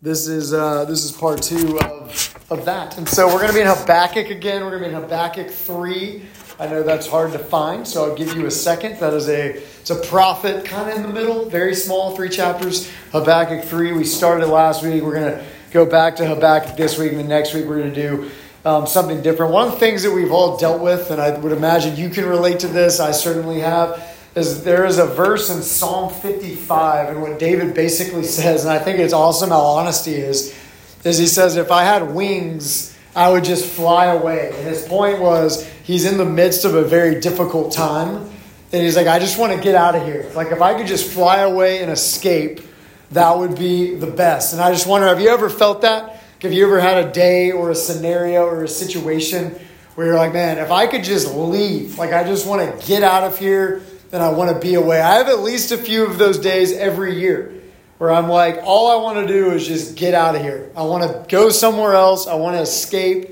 this is uh, this is part two of, of that. And so we're going to be in Habakkuk again. We're going to be in Habakkuk 3. I know that's hard to find, so I'll give you a second. That is a it's a prophet kind of in the middle, very small, three chapters. Habakkuk 3. We started last week. We're going to go back to Habakkuk this week, and then next week we're going to do um, something different. One of the things that we've all dealt with, and I would imagine you can relate to this, I certainly have, is there is a verse in Psalm 55, and what David basically says, and I think it's awesome how honesty is, is he says, if I had wings, I would just fly away. And his point was he's in the midst of a very difficult time. And he's like, I just want to get out of here. Like, if I could just fly away and escape, that would be the best. And I just wonder, have you ever felt that? Have you ever had a day or a scenario or a situation where you're like, man, if I could just leave, like, I just want to get out of here and I want to be away. I have at least a few of those days every year where I'm like, all I want to do is just get out of here. I want to go somewhere else. I want to escape.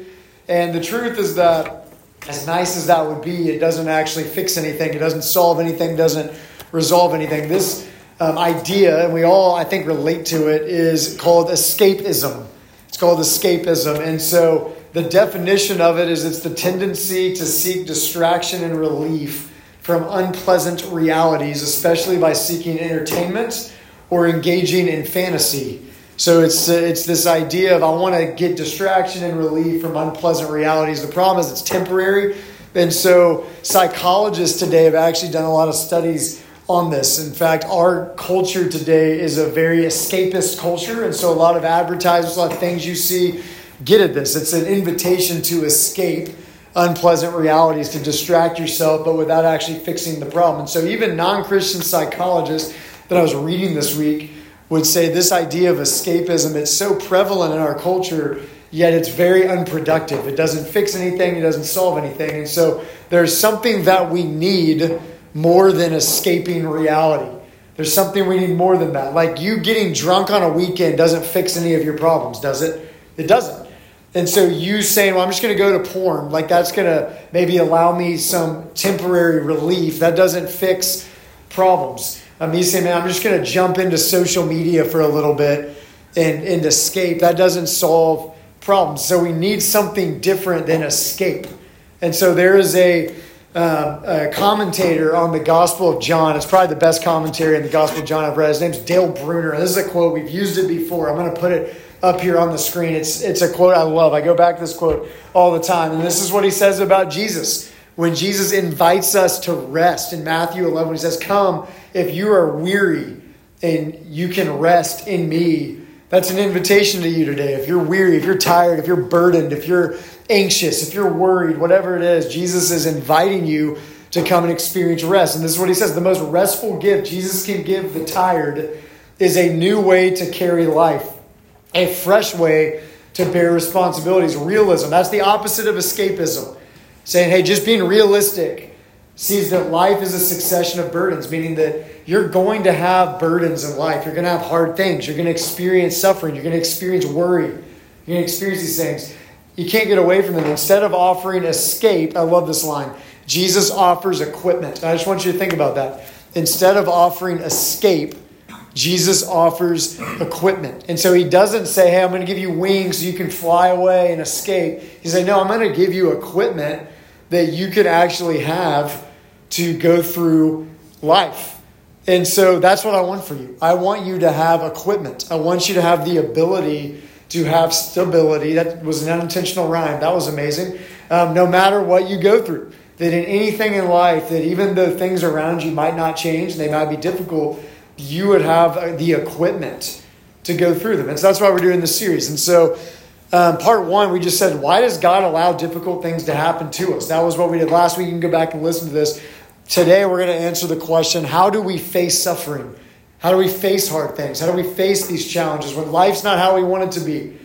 And the truth is that, as nice as that would be, it doesn't actually fix anything. It doesn't solve anything, doesn't resolve anything. This um, idea, and we all, I think, relate to it, is called escapism. It's called escapism. And so the definition of it is it's the tendency to seek distraction and relief from unpleasant realities, especially by seeking entertainment or engaging in fantasy. So it's, uh, it's this idea of I want to get distraction and relief from unpleasant realities. The problem is it's temporary. And so psychologists today have actually done a lot of studies on this. In fact, our culture today is a very escapist culture. And so a lot of advertisements, a lot of things you see get at this. It's an invitation to escape unpleasant realities, to distract yourself, but without actually fixing the problem. And so even non Christian psychologists that I was reading this week would say this idea of escapism it's so prevalent in our culture yet it's very unproductive. It doesn't fix anything it doesn't solve anything. And so there's something that we need more than escaping reality. There's something we need more than that. Like you getting drunk on a weekend doesn't fix any of your problems does it? It doesn't and so you saying well i'm just going to go to porn like that's going to maybe allow me some temporary relief that doesn't fix problems um, he's saying, man, I'm just going to jump into social media for a little bit and, and escape. That doesn't solve problems. So we need something different than escape. And so there is a, uh, a commentator on the Gospel of John. It's probably the best commentary in the Gospel of John I've read. His name's Dale Bruner. This is a quote. We've used it before. I'm going to put it up here on the screen. It's, it's a quote I love. I go back to this quote all the time. And this is what he says about Jesus. When Jesus invites us to rest in Matthew 11, he says, Come if you are weary and you can rest in me, that's an invitation to you today. If you're weary, if you're tired, if you're burdened, if you're anxious, if you're worried, whatever it is, Jesus is inviting you to come and experience rest. And this is what he says the most restful gift Jesus can give the tired is a new way to carry life, a fresh way to bear responsibilities. Realism. That's the opposite of escapism. Saying, hey, just being realistic sees that life is a succession of burdens, meaning that you're going to have burdens in life. You're going to have hard things. You're going to experience suffering. You're going to experience worry. You're going to experience these things. You can't get away from them. Instead of offering escape, I love this line Jesus offers equipment. I just want you to think about that. Instead of offering escape, Jesus offers equipment. And so he doesn't say, hey, I'm going to give you wings so you can fly away and escape. He said, no, I'm going to give you equipment that you could actually have to go through life. And so that's what I want for you. I want you to have equipment. I want you to have the ability to have stability. That was an unintentional rhyme. That was amazing. Um, no matter what you go through, that in anything in life, that even though things around you might not change and they might be difficult, you would have the equipment to go through them. And so that's why we're doing this series. And so um, part one, we just said, why does God allow difficult things to happen to us? That was what we did last week. You can go back and listen to this. Today, we're going to answer the question how do we face suffering? How do we face hard things? How do we face these challenges when life's not how we want it to be?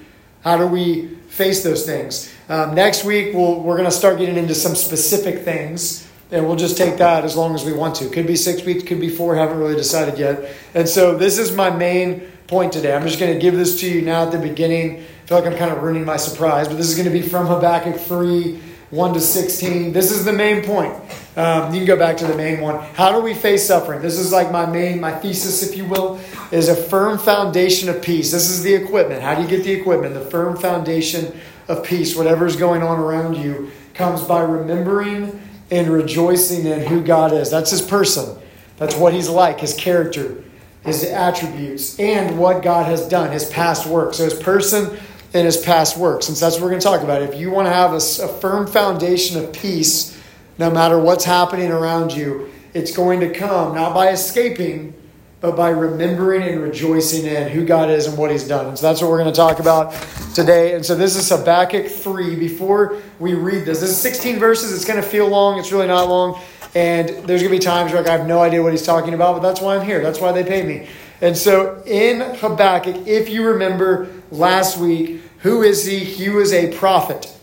How do we face those things? Um, next week, we'll, we're going to start getting into some specific things, and we'll just take that as long as we want to. Could be six weeks, could be four, haven't really decided yet. And so, this is my main point today. I'm just going to give this to you now at the beginning. I feel like I'm kind of ruining my surprise, but this is going to be from Habakkuk 3 1 to 16. This is the main point Um, you can go back to the main one. How do we face suffering? This is like my main, my thesis, if you will, is a firm foundation of peace. This is the equipment. How do you get the equipment? The firm foundation of peace. Whatever's going on around you comes by remembering and rejoicing in who God is. That's his person. That's what he's like, his character, his attributes, and what God has done, his past work. So his person and his past work, since that's what we're going to talk about. If you want to have a, a firm foundation of peace, no matter what's happening around you, it's going to come not by escaping, but by remembering and rejoicing in who God is and what He's done. And so that's what we're going to talk about today. And so this is Habakkuk 3. Before we read this, this is 16 verses. It's going to feel long, it's really not long. And there's going to be times where I have no idea what he's talking about, but that's why I'm here. That's why they pay me. And so in Habakkuk, if you remember last week, who is he? He was a prophet.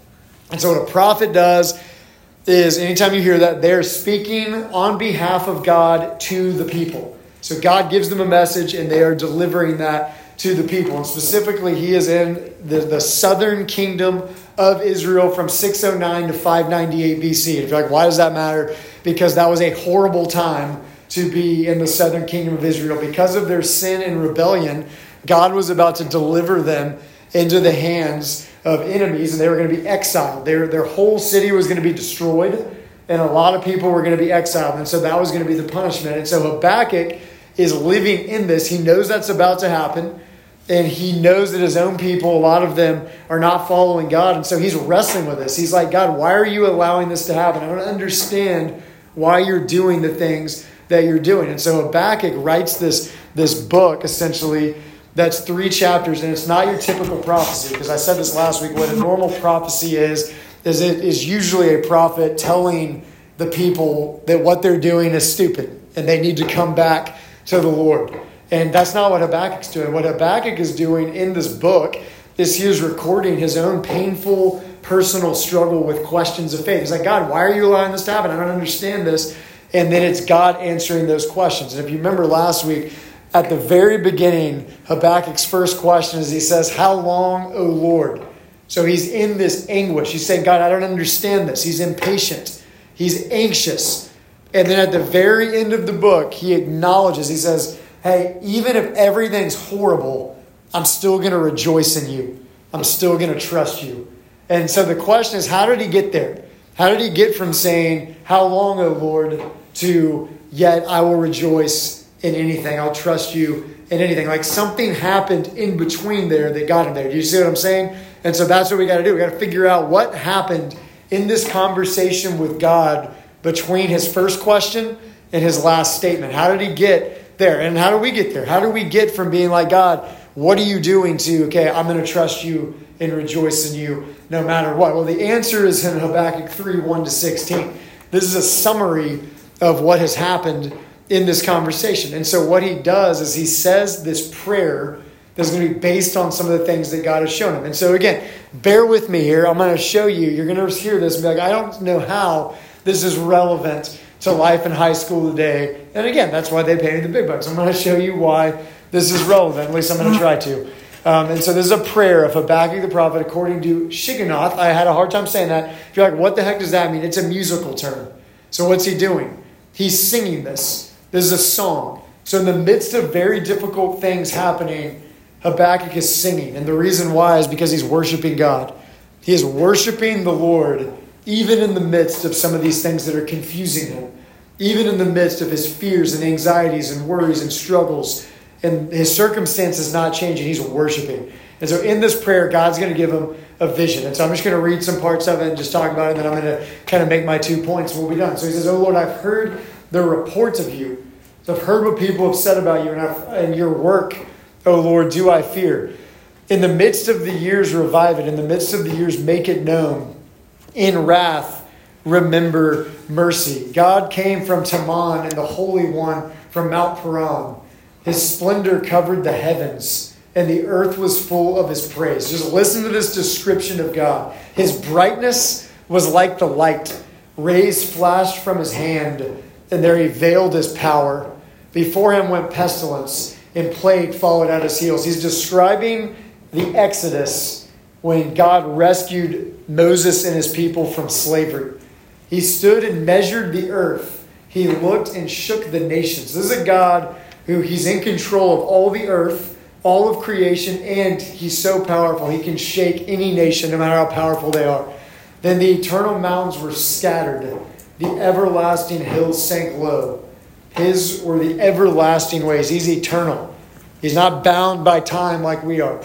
And so what a prophet does is anytime you hear that, they're speaking on behalf of God to the people. So God gives them a message and they are delivering that to the people. And specifically, he is in the, the southern kingdom of Israel from 609 to 598 BC. If you're like, why does that matter? Because that was a horrible time to be in the southern kingdom of Israel. Because of their sin and rebellion, God was about to deliver them into the hands of enemies and they were going to be exiled. Their, their whole city was going to be destroyed and a lot of people were going to be exiled. And so that was going to be the punishment. And so Habakkuk is living in this. He knows that's about to happen. And he knows that his own people, a lot of them, are not following God. And so he's wrestling with this. He's like, God, why are you allowing this to happen? I don't understand why you're doing the things that you're doing. And so Habakkuk writes this, this book essentially that's three chapters, and it's not your typical prophecy. Because I said this last week. What a normal prophecy is, is it is usually a prophet telling the people that what they're doing is stupid and they need to come back to the Lord. And that's not what Habakkuk's doing. What Habakkuk is doing in this book is he is recording his own painful personal struggle with questions of faith. He's like, God, why are you allowing this to happen? I don't understand this. And then it's God answering those questions. And if you remember last week, at the very beginning, Habakkuk's first question is he says, How long, O Lord? So he's in this anguish. He's saying, God, I don't understand this. He's impatient, he's anxious. And then at the very end of the book, he acknowledges, he says, Hey, even if everything's horrible, I'm still going to rejoice in you. I'm still going to trust you. And so the question is, how did he get there? How did he get from saying, How long, O Lord, to yet I will rejoice in anything. I'll trust you in anything. Like something happened in between there that got him there. Do you see what I'm saying? And so that's what we got to do. We got to figure out what happened in this conversation with God between his first question and his last statement. How did he get there? And how do we get there? How do we get from being like, God, what are you doing to, okay, I'm going to trust you and rejoice in you no matter what? Well, the answer is in Habakkuk 3 1 to 16. This is a summary of what has happened in this conversation. And so what he does is he says this prayer that's going to be based on some of the things that God has shown him. And so again, bear with me here. I'm going to show you. You're going to hear this and be like, I don't know how this is relevant to life in high school today. And again, that's why they pay me the big bucks. I'm going to show you why this is relevant. At least I'm going to try to. Um, and so this is a prayer of Habakkuk the prophet according to Shigionoth. I had a hard time saying that. If you're like, what the heck does that mean? It's a musical term. So what's he doing? He's singing this. This is a song. So, in the midst of very difficult things happening, Habakkuk is singing. And the reason why is because he's worshiping God. He is worshiping the Lord, even in the midst of some of these things that are confusing him, even in the midst of his fears and anxieties and worries and struggles. And his circumstances not changing, he's worshiping. And so, in this prayer, God's going to give him a vision. And so, I'm just going to read some parts of it and just talk about it, and then I'm going to kind of make my two points, and we'll be done. So, he says, Oh Lord, I've heard the reports of you. So I've heard what people have said about you and, and your work, O Lord, do I fear. In the midst of the years, revive it. In the midst of the years, make it known. In wrath, remember mercy. God came from Teman and the Holy One from Mount Paran. His splendor covered the heavens, and the earth was full of his praise. Just listen to this description of God. His brightness was like the light. Rays flashed from his hand and there he veiled his power. Before him went pestilence, and plague followed at his heels. He's describing the Exodus when God rescued Moses and his people from slavery. He stood and measured the earth. He looked and shook the nations. This is a God who he's in control of all the earth, all of creation, and he's so powerful he can shake any nation no matter how powerful they are. Then the eternal mountains were scattered, the everlasting hills sank low. His were the everlasting ways. He's eternal. He's not bound by time like we are.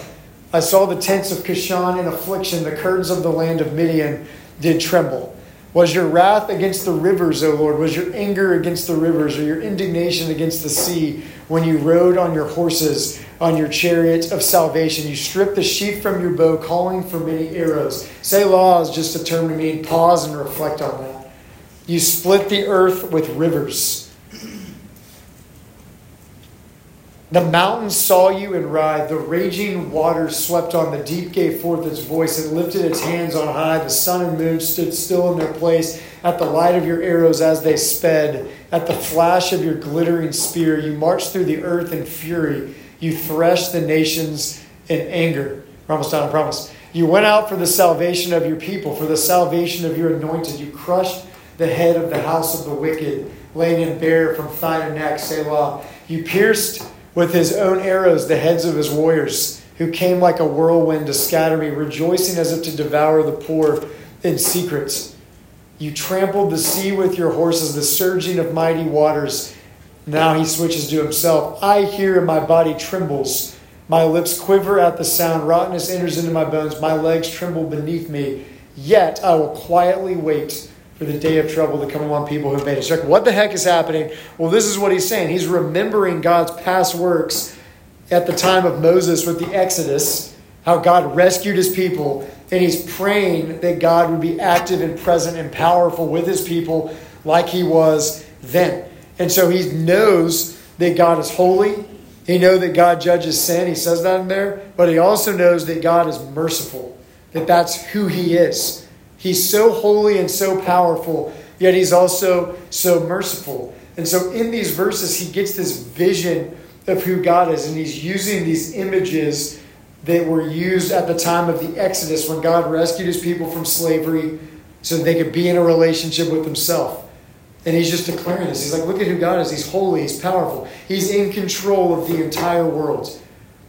I saw the tents of Cushan in affliction, the curtains of the land of Midian did tremble. Was your wrath against the rivers, O Lord? Was your anger against the rivers, or your indignation against the sea when you rode on your horses, on your chariots of salvation? You stripped the sheath from your bow, calling for many arrows. Selah is just a term to mean pause and reflect on that. You split the earth with rivers. The mountains saw you and writhed. The raging waters swept on. The deep gave forth its voice. It lifted its hands on high. The sun and moon stood still in their place. At the light of your arrows as they sped, at the flash of your glittering spear, you marched through the earth in fury. You threshed the nations in anger. Done, I promise. You went out for the salvation of your people, for the salvation of your anointed. You crushed the head of the house of the wicked, laying him bare from thigh to neck. Selah. You pierced with his own arrows the heads of his warriors, who came like a whirlwind to scatter me, rejoicing as if to devour the poor in secret. You trampled the sea with your horses, the surging of mighty waters. Now he switches to himself. I hear and my body trembles. My lips quiver at the sound. Rottenness enters into my bones. My legs tremble beneath me. Yet I will quietly wait for the day of trouble to come among people who have made it. So what the heck is happening? Well, this is what he's saying. He's remembering God's past works at the time of Moses with the Exodus, how God rescued his people, and he's praying that God would be active and present and powerful with his people like he was then. And so he knows that God is holy. He knows that God judges sin. He says that in there. But he also knows that God is merciful, that that's who he is. He's so holy and so powerful, yet he's also so merciful. And so in these verses, he gets this vision of who God is, and he's using these images that were used at the time of the Exodus when God rescued his people from slavery so they could be in a relationship with himself. And he's just declaring this. He's like, look at who God is. He's holy, he's powerful, he's in control of the entire world.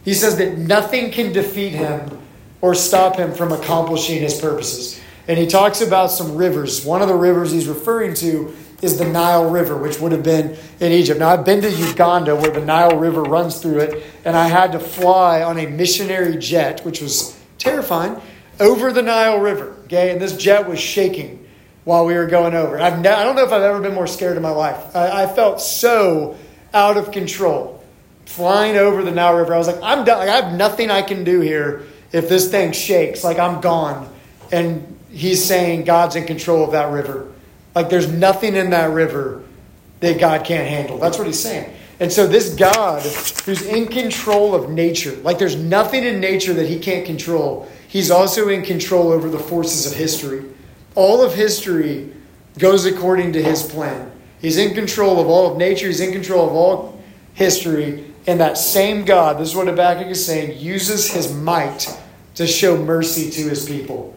He says that nothing can defeat him or stop him from accomplishing his purposes. And he talks about some rivers. One of the rivers he's referring to is the Nile River, which would have been in Egypt. Now, I've been to Uganda where the Nile River runs through it, and I had to fly on a missionary jet, which was terrifying, over the Nile River. Okay, and this jet was shaking while we were going over. I've ne- I don't know if I've ever been more scared in my life. I, I felt so out of control flying over the Nile River. I was like, I'm done. Like, I have nothing I can do here if this thing shakes. Like, I'm gone. And he's saying God's in control of that river. Like there's nothing in that river that God can't handle. That's what he's saying. And so this God who's in control of nature, like there's nothing in nature that he can't control, he's also in control over the forces of history. All of history goes according to his plan. He's in control of all of nature, he's in control of all history. And that same God, this is what Habakkuk is saying, uses his might to show mercy to his people.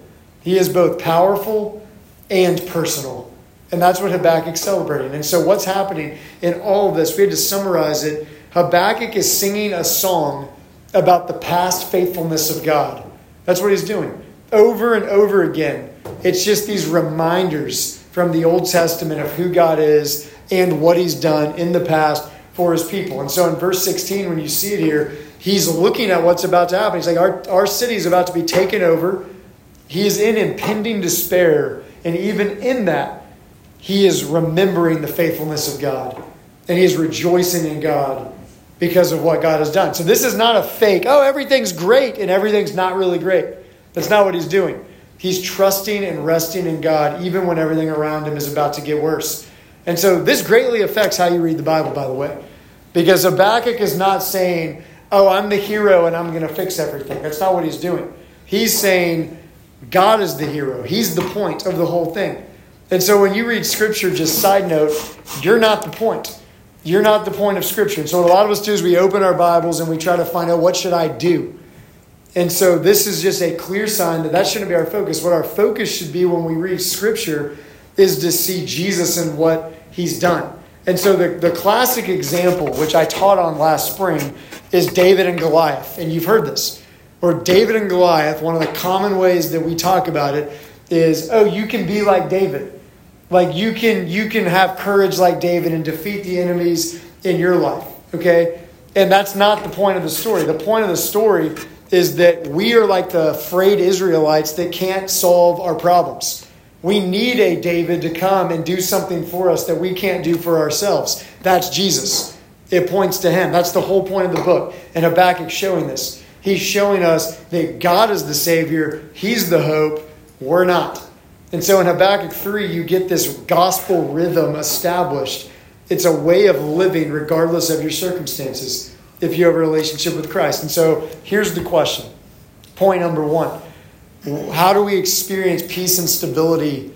He is both powerful and personal. And that's what Habakkuk's celebrating. And so, what's happening in all of this, we had to summarize it. Habakkuk is singing a song about the past faithfulness of God. That's what he's doing. Over and over again. It's just these reminders from the Old Testament of who God is and what he's done in the past for his people. And so in verse 16, when you see it here, he's looking at what's about to happen. He's like, Our, our city is about to be taken over he is in impending despair, and even in that, he is remembering the faithfulness of God. And he is rejoicing in God because of what God has done. So this is not a fake, oh, everything's great and everything's not really great. That's not what he's doing. He's trusting and resting in God even when everything around him is about to get worse. And so this greatly affects how you read the Bible, by the way. Because Habakkuk is not saying, oh, I'm the hero and I'm going to fix everything. That's not what he's doing. He's saying, God is the hero. He's the point of the whole thing. And so when you read Scripture, just side note, you're not the point. You're not the point of Scripture. And so what a lot of us do is we open our Bibles and we try to find out what should I do. And so this is just a clear sign that that shouldn't be our focus. What our focus should be when we read Scripture is to see Jesus and what he's done. And so the, the classic example, which I taught on last spring, is David and Goliath. And you've heard this. Or David and Goliath, one of the common ways that we talk about it is, oh, you can be like David. Like you can you can have courage like David and defeat the enemies in your life. Okay? And that's not the point of the story. The point of the story is that we are like the afraid Israelites that can't solve our problems. We need a David to come and do something for us that we can't do for ourselves. That's Jesus. It points to him. That's the whole point of the book. And Habakkuk showing this. He's showing us that God is the Savior, He's the hope, we're not. And so in Habakkuk 3, you get this gospel rhythm established. It's a way of living regardless of your circumstances if you have a relationship with Christ. And so here's the question. Point number one How do we experience peace and stability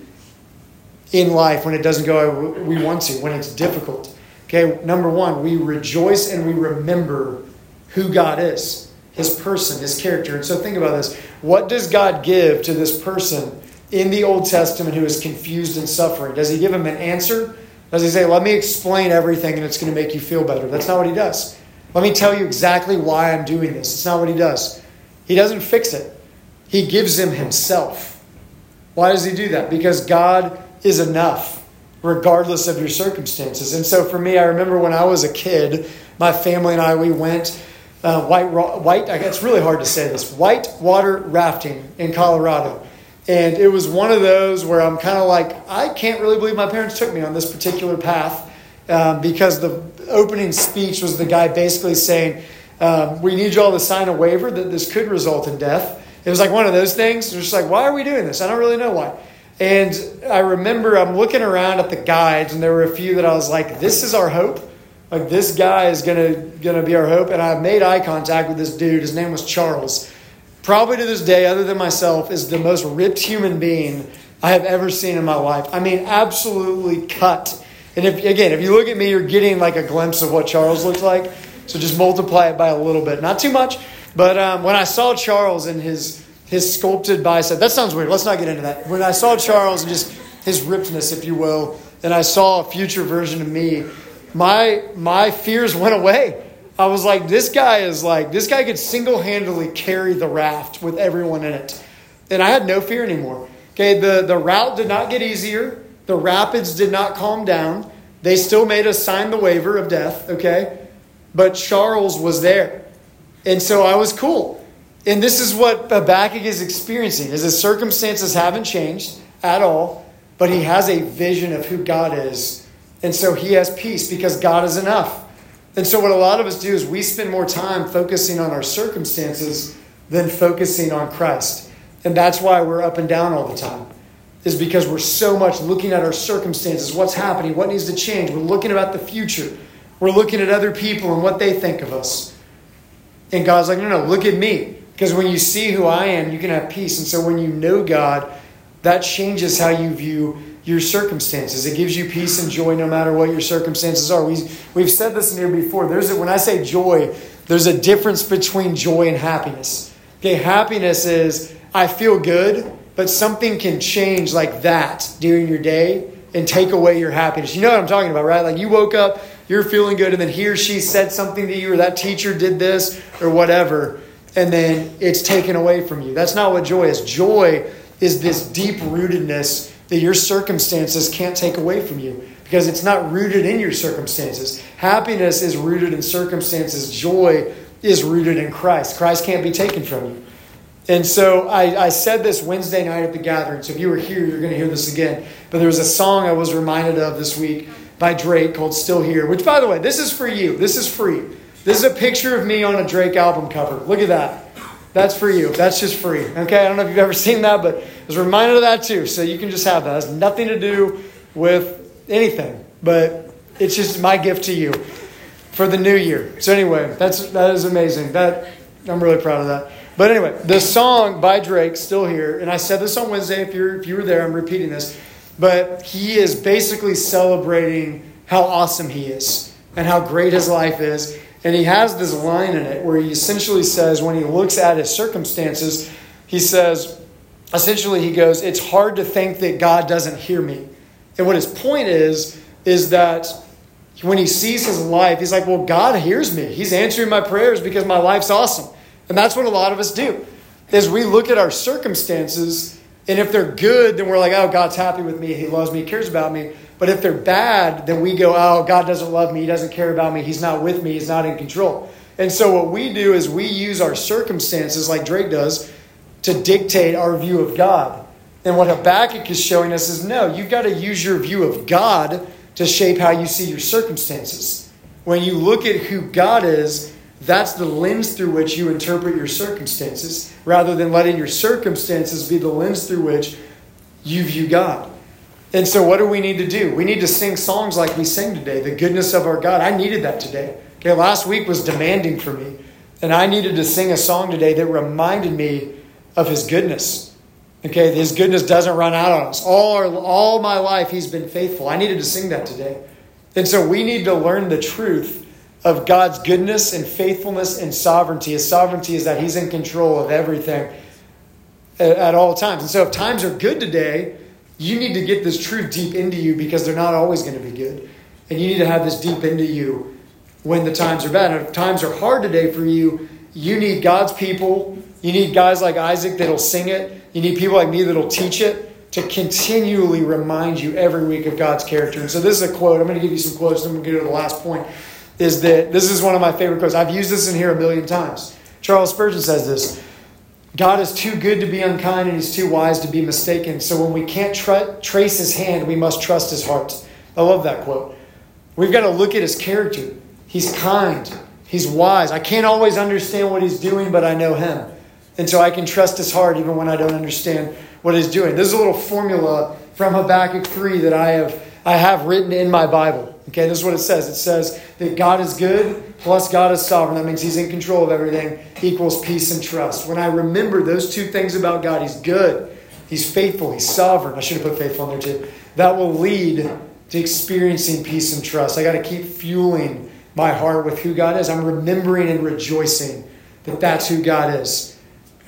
in life when it doesn't go we want to, when it's difficult? Okay, number one, we rejoice and we remember who God is, his person, his character. And so think about this. What does God give to this person in the Old Testament who is confused and suffering? Does he give him an answer? Does he say, Let me explain everything and it's going to make you feel better? That's not what he does. Let me tell you exactly why I'm doing this. It's not what he does. He doesn't fix it, he gives him himself. Why does he do that? Because God is enough, regardless of your circumstances. And so for me, I remember when I was a kid, my family and I, we went. Uh, white, white. It's really hard to say this. White water rafting in Colorado, and it was one of those where I'm kind of like, I can't really believe my parents took me on this particular path um, because the opening speech was the guy basically saying, um, We need you all to sign a waiver that this could result in death. It was like one of those things. Just like, why are we doing this? I don't really know why. And I remember I'm looking around at the guides, and there were a few that I was like, this is our hope. Like, this guy is to gonna be our hope. And I made eye contact with this dude. His name was Charles. Probably to this day, other than myself, is the most ripped human being I have ever seen in my life. I mean, absolutely cut and if again, if you look at me, you're getting like a glimpse of what Charles looks like. So just multiply it by a little bit, not too much. But um, when I saw Charles and his his sculpted bicep, that sounds weird. Let's not get into that. When I saw Charles and just his rippedness, if you will, and I saw a future version of me, my my fears went away. I was like, this guy is like, this guy could single handedly carry the raft with everyone in it. And I had no fear anymore. Okay, the, the route did not get easier. The rapids did not calm down. They still made us sign the waiver of death, okay? But Charles was there. And so I was cool. And this is what Habakkuk is experiencing. Is his circumstances haven't changed at all, but he has a vision of who God is. And so he has peace because God is enough. And so what a lot of us do is we spend more time focusing on our circumstances than focusing on Christ. And that's why we're up and down all the time is because we're so much looking at our circumstances, what's happening, what needs to change. We're looking about the future. We're looking at other people and what they think of us. And God's like, no, no, look at me. Because when you see who I am, you can have peace. And so when you know God, that changes how you view your circumstances. It gives you peace and joy no matter what your circumstances are. We, we've said this in here before. There's a, when I say joy, there's a difference between joy and happiness. Okay, happiness is I feel good but something can change like that during your day and take away your happiness. You know what I'm talking about, right? Like you woke up, you're feeling good, and then he or she said something to you, or that teacher did this, or whatever, and then it's taken away from you. That's not what joy is. Joy is this deep rootedness that your circumstances can't take away from you because it's not rooted in your circumstances. Happiness is rooted in circumstances, joy is rooted in Christ. Christ can't be taken from you. And so I, I said this Wednesday night at the gathering. So if you were here, you're going to hear this again. But there was a song I was reminded of this week by Drake called Still Here, which, by the way, this is for you. This is free. This is a picture of me on a Drake album cover. Look at that. That's for you. That's just free. Okay? I don't know if you've ever seen that, but I was reminded of that too. So you can just have that. It has nothing to do with anything, but it's just my gift to you for the new year. So anyway, that's that is amazing. That I'm really proud of that. But anyway, the song by Drake, still here, and I said this on Wednesday. If you're if you were there, I'm repeating this. But he is basically celebrating how awesome he is and how great his life is. And he has this line in it where he essentially says, when he looks at his circumstances, he says, essentially, he goes, It's hard to think that God doesn't hear me. And what his point is, is that when he sees his life, he's like, well, God hears me. He's answering my prayers because my life's awesome. And that's what a lot of us do. Is we look at our circumstances, and if they're good, then we're like, oh, God's happy with me. He loves me. He cares about me. But if they're bad, then we go, oh, God doesn't love me. He doesn't care about me. He's not with me. He's not in control. And so what we do is we use our circumstances, like Drake does, to dictate our view of God. And what Habakkuk is showing us is no, you've got to use your view of God to shape how you see your circumstances. When you look at who God is, that's the lens through which you interpret your circumstances, rather than letting your circumstances be the lens through which you view God. And so, what do we need to do? We need to sing songs like we sing today, the goodness of our God. I needed that today. Okay, last week was demanding for me, and I needed to sing a song today that reminded me of His goodness. Okay, His goodness doesn't run out on us. All, our, all my life, He's been faithful. I needed to sing that today. And so we need to learn the truth of God's goodness and faithfulness and sovereignty. His sovereignty is that He's in control of everything at, at all times. And so if times are good today, you need to get this truth deep into you because they're not always going to be good. And you need to have this deep into you when the times are bad. And if times are hard today for you, you need God's people. You need guys like Isaac that'll sing it. You need people like me that'll teach it to continually remind you every week of God's character. And so this is a quote. I'm going to give you some quotes, then we'll get to the last point. Is that this is one of my favorite quotes. I've used this in here a million times. Charles Spurgeon says this God is too good to be unkind and he's too wise to be mistaken. So when we can't tra- trace his hand, we must trust his heart. I love that quote. We've got to look at his character. He's kind, he's wise. I can't always understand what he's doing, but I know him. And so I can trust his heart even when I don't understand what he's doing. This is a little formula from Habakkuk 3 that I have, I have written in my Bible. Okay, this is what it says. It says that God is good plus God is sovereign. That means he's in control of everything, equals peace and trust. When I remember those two things about God, he's good, he's faithful, he's sovereign. I should have put faithful in there too. That will lead to experiencing peace and trust. I got to keep fueling my heart with who God is. I'm remembering and rejoicing that that's who God is.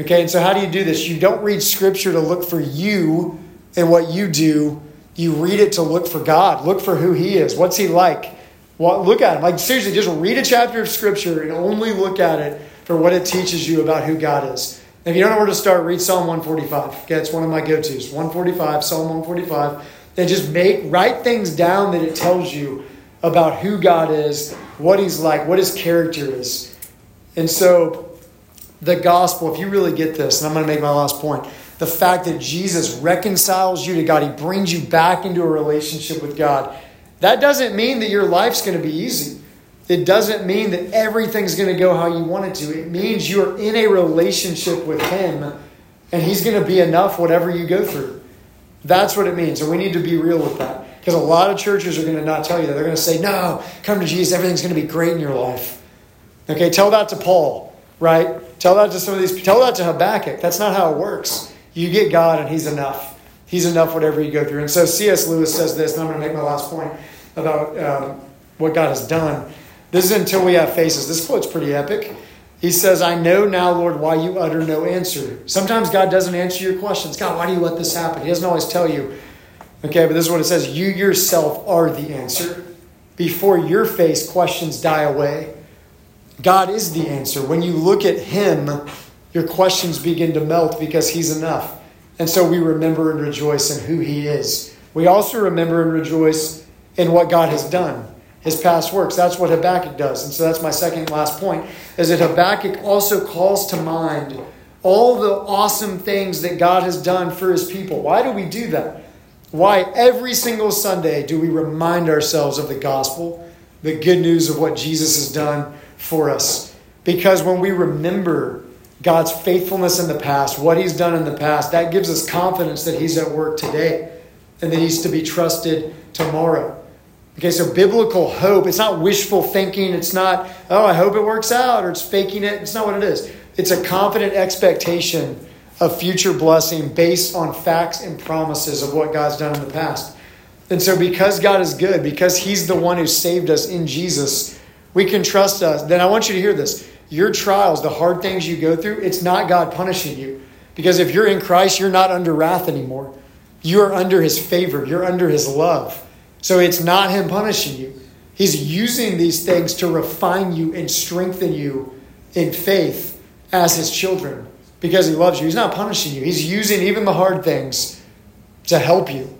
Okay, and so how do you do this? You don't read scripture to look for you and what you do. You read it to look for God. Look for who He is. What's He like? What, look at Him. Like, seriously, just read a chapter of scripture and only look at it for what it teaches you about who God is. If you don't know where to start, read Psalm 145. Okay, it's one of my go tos. 145, Psalm 145. And just make, write things down that it tells you about who God is, what He's like, what His character is. And so the gospel, if you really get this, and I'm going to make my last point, the fact that Jesus reconciles you to God, He brings you back into a relationship with God, that doesn't mean that your life's going to be easy. It doesn't mean that everything's going to go how you want it to. It means you're in a relationship with Him, and He's going to be enough whatever you go through. That's what it means. And we need to be real with that. Because a lot of churches are going to not tell you that. They're going to say, no, come to Jesus, everything's going to be great in your life. Okay, tell that to Paul, right? Tell that to some of these. Tell that to Habakkuk. That's not how it works. You get God, and He's enough. He's enough, whatever you go through. And so C.S. Lewis says this, and I'm going to make my last point about um, what God has done. This is until we have faces. This quote's pretty epic. He says, I know now, Lord, why you utter no answer. Sometimes God doesn't answer your questions. God, why do you let this happen? He doesn't always tell you. Okay, but this is what it says You yourself are the answer. Before your face, questions die away. God is the answer. When you look at Him, your questions begin to melt because He's enough. And so we remember and rejoice in who He is. We also remember and rejoice in what God has done, His past works. That's what Habakkuk does. And so that's my second last point, is that Habakkuk also calls to mind all the awesome things that God has done for His people. Why do we do that? Why every single Sunday do we remind ourselves of the gospel, the good news of what Jesus has done for us. Because when we remember God's faithfulness in the past, what He's done in the past, that gives us confidence that He's at work today and that He's to be trusted tomorrow. Okay, so biblical hope, it's not wishful thinking. It's not, oh, I hope it works out, or it's faking it. It's not what it is. It's a confident expectation of future blessing based on facts and promises of what God's done in the past. And so, because God is good, because He's the one who saved us in Jesus, we can trust us. Then I want you to hear this. Your trials, the hard things you go through, it's not God punishing you. Because if you're in Christ, you're not under wrath anymore. You're under his favor, you're under his love. So it's not him punishing you. He's using these things to refine you and strengthen you in faith as his children because he loves you. He's not punishing you, he's using even the hard things to help you.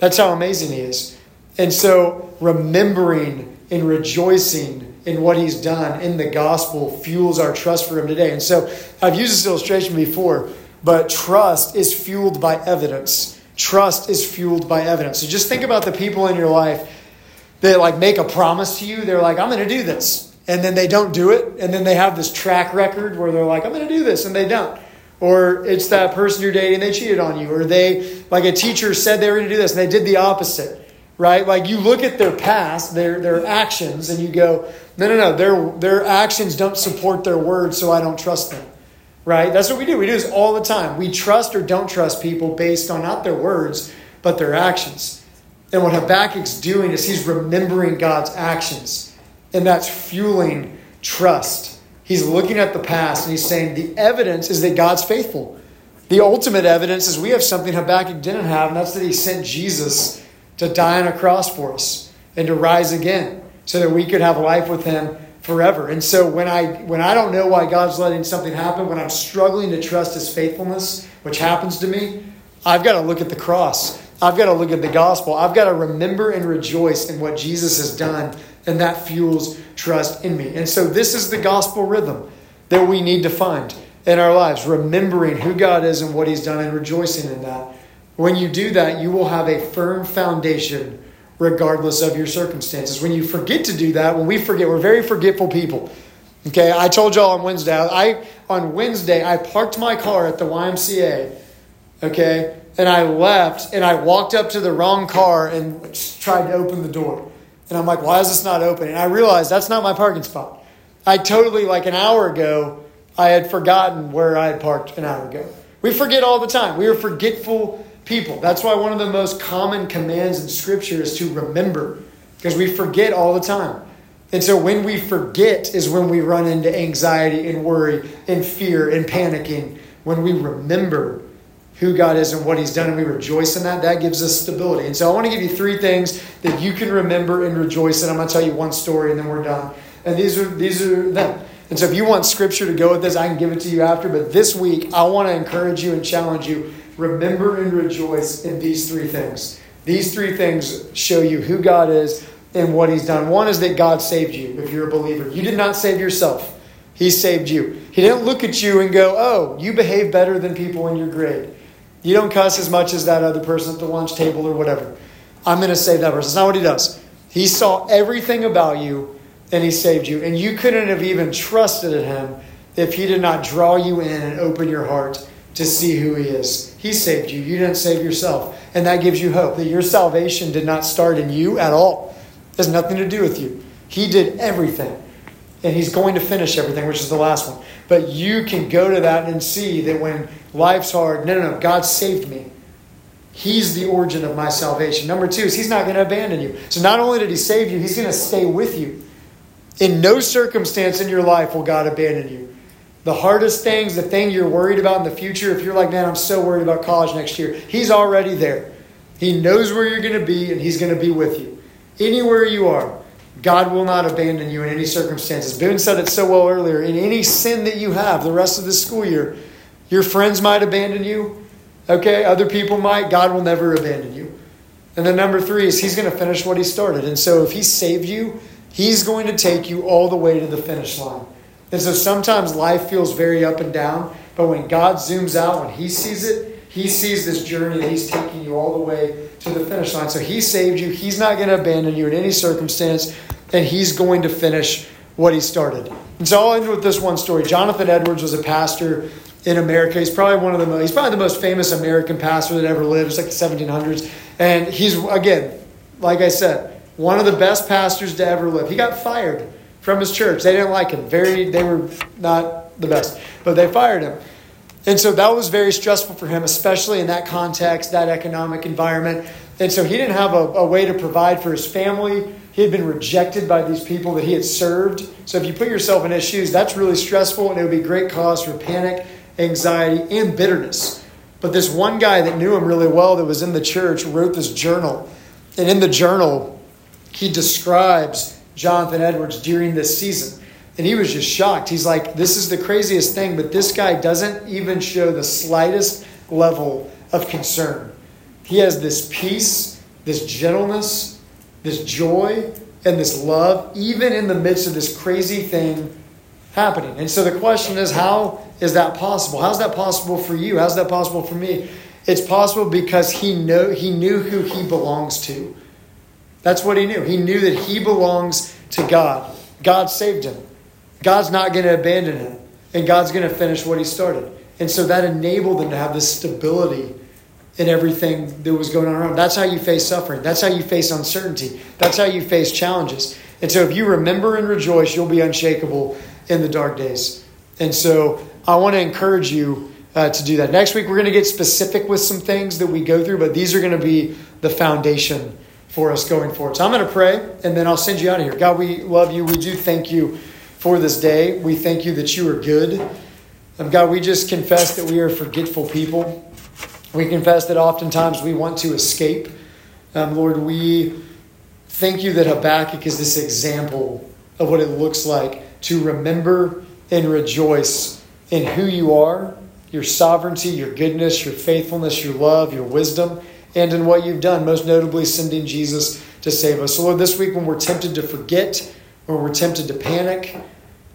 That's how amazing he is. And so, remembering and rejoicing in what he's done in the gospel fuels our trust for him today. And so, I've used this illustration before, but trust is fueled by evidence. Trust is fueled by evidence. So, just think about the people in your life that like make a promise to you. They're like, I'm going to do this. And then they don't do it. And then they have this track record where they're like, I'm going to do this. And they don't. Or it's that person you're dating, they cheated on you. Or they, like a teacher said they were going to do this and they did the opposite, right? Like you look at their past, their, their actions, and you go, no, no, no, their, their actions don't support their words, so I don't trust them, right? That's what we do. We do this all the time. We trust or don't trust people based on not their words, but their actions. And what Habakkuk's doing is he's remembering God's actions, and that's fueling trust. He's looking at the past and he's saying the evidence is that God's faithful. The ultimate evidence is we have something Habakkuk didn't have, and that's that he sent Jesus to die on a cross for us and to rise again so that we could have life with him forever. And so when I when I don't know why God's letting something happen, when I'm struggling to trust his faithfulness, which happens to me, I've got to look at the cross. I've got to look at the gospel. I've got to remember and rejoice in what Jesus has done and that fuels trust in me. And so, this is the gospel rhythm that we need to find in our lives, remembering who God is and what He's done and rejoicing in that. When you do that, you will have a firm foundation regardless of your circumstances. When you forget to do that, when we forget, we're very forgetful people. Okay, I told y'all on Wednesday, I on Wednesday I parked my car at the YMCA. Okay, and I left and I walked up to the wrong car and tried to open the door. And I'm like, why is this not open? And I realized that's not my parking spot. I totally, like an hour ago, I had forgotten where I had parked an hour ago. We forget all the time. We are forgetful people. That's why one of the most common commands in Scripture is to remember, because we forget all the time. And so when we forget is when we run into anxiety and worry and fear and panicking. When we remember, who God is and what He's done, and we rejoice in that, that gives us stability. And so I want to give you three things that you can remember and rejoice in. I'm going to tell you one story and then we're done. And these are these are them. And so if you want scripture to go with this, I can give it to you after. But this week, I want to encourage you and challenge you. Remember and rejoice in these three things. These three things show you who God is and what He's done. One is that God saved you if you're a believer. You did not save yourself, He saved you. He didn't look at you and go, Oh, you behave better than people in your grade. You don't cuss as much as that other person at the lunch table or whatever. I'm going to save that person. It's not what he does. He saw everything about you and he saved you. And you couldn't have even trusted in him if he did not draw you in and open your heart to see who he is. He saved you. You didn't save yourself. And that gives you hope that your salvation did not start in you at all. It has nothing to do with you. He did everything. And he's going to finish everything, which is the last one. But you can go to that and see that when life's hard, no, no, no, God saved me. He's the origin of my salvation. Number two is He's not going to abandon you. So not only did He save you, He's going to stay with you. In no circumstance in your life will God abandon you. The hardest things, the thing you're worried about in the future, if you're like, man, I'm so worried about college next year, He's already there. He knows where you're going to be, and He's going to be with you. Anywhere you are, God will not abandon you in any circumstances. Boone said it so well earlier. In any sin that you have the rest of the school year, your friends might abandon you. Okay, other people might. God will never abandon you. And then number three is He's going to finish what He started. And so if He saved you, He's going to take you all the way to the finish line. And so sometimes life feels very up and down, but when God zooms out, when He sees it, He sees this journey He's taking you all the way to the finish line. So He saved you. He's not going to abandon you in any circumstance, and He's going to finish what He started. And so I'll end with this one story. Jonathan Edwards was a pastor in America. He's probably one of the most, he's probably the most famous American pastor that ever lived. It's like the 1700s. And he's, again, like I said, one of the best pastors to ever live. He got fired from his church. They didn't like him. Very, they were not the best, but they fired him. And so that was very stressful for him, especially in that context, that economic environment. And so he didn't have a, a, way to provide for his family. He had been rejected by these people that he had served. So if you put yourself in his shoes, that's really stressful, and it would be great cause for panic, anxiety, and bitterness. But this one guy that knew him really well that was in the church wrote this journal. And in the journal, he describes Jonathan Edwards during this season. And he was just shocked. He's like, this is the craziest thing, but this guy doesn't even show the slightest level of concern. He has this peace, this gentleness, this joy, and this love, even in the midst of this crazy thing happening. And so the question is, how is that possible? How's that possible for you? How's that possible for me? It's possible because he know he knew who he belongs to. That's what he knew. He knew that he belongs to God. God saved him. God's not going to abandon him. And God's going to finish what he started. And so that enabled him to have this stability in everything that was going on around. That's how you face suffering. That's how you face uncertainty. That's how you face challenges. And so if you remember and rejoice, you'll be unshakable in the dark days. And so I want to encourage you uh, to do that. Next week, we're going to get specific with some things that we go through, but these are going to be the foundation for us going forward. So I'm going to pray, and then I'll send you out of here. God, we love you. We do thank you for this day. We thank you that you are good. And God, we just confess that we are forgetful people. We confess that oftentimes we want to escape. Um, Lord, we thank you that Habakkuk is this example of what it looks like to remember and rejoice in who you are, your sovereignty, your goodness, your faithfulness, your love, your wisdom, and in what you've done, most notably sending Jesus to save us. So, Lord, this week when we're tempted to forget, when we're tempted to panic,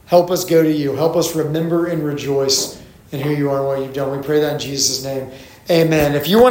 help us go to you. Help us remember and rejoice in who you are and what you've done. We pray that in Jesus' name. Amen. If you want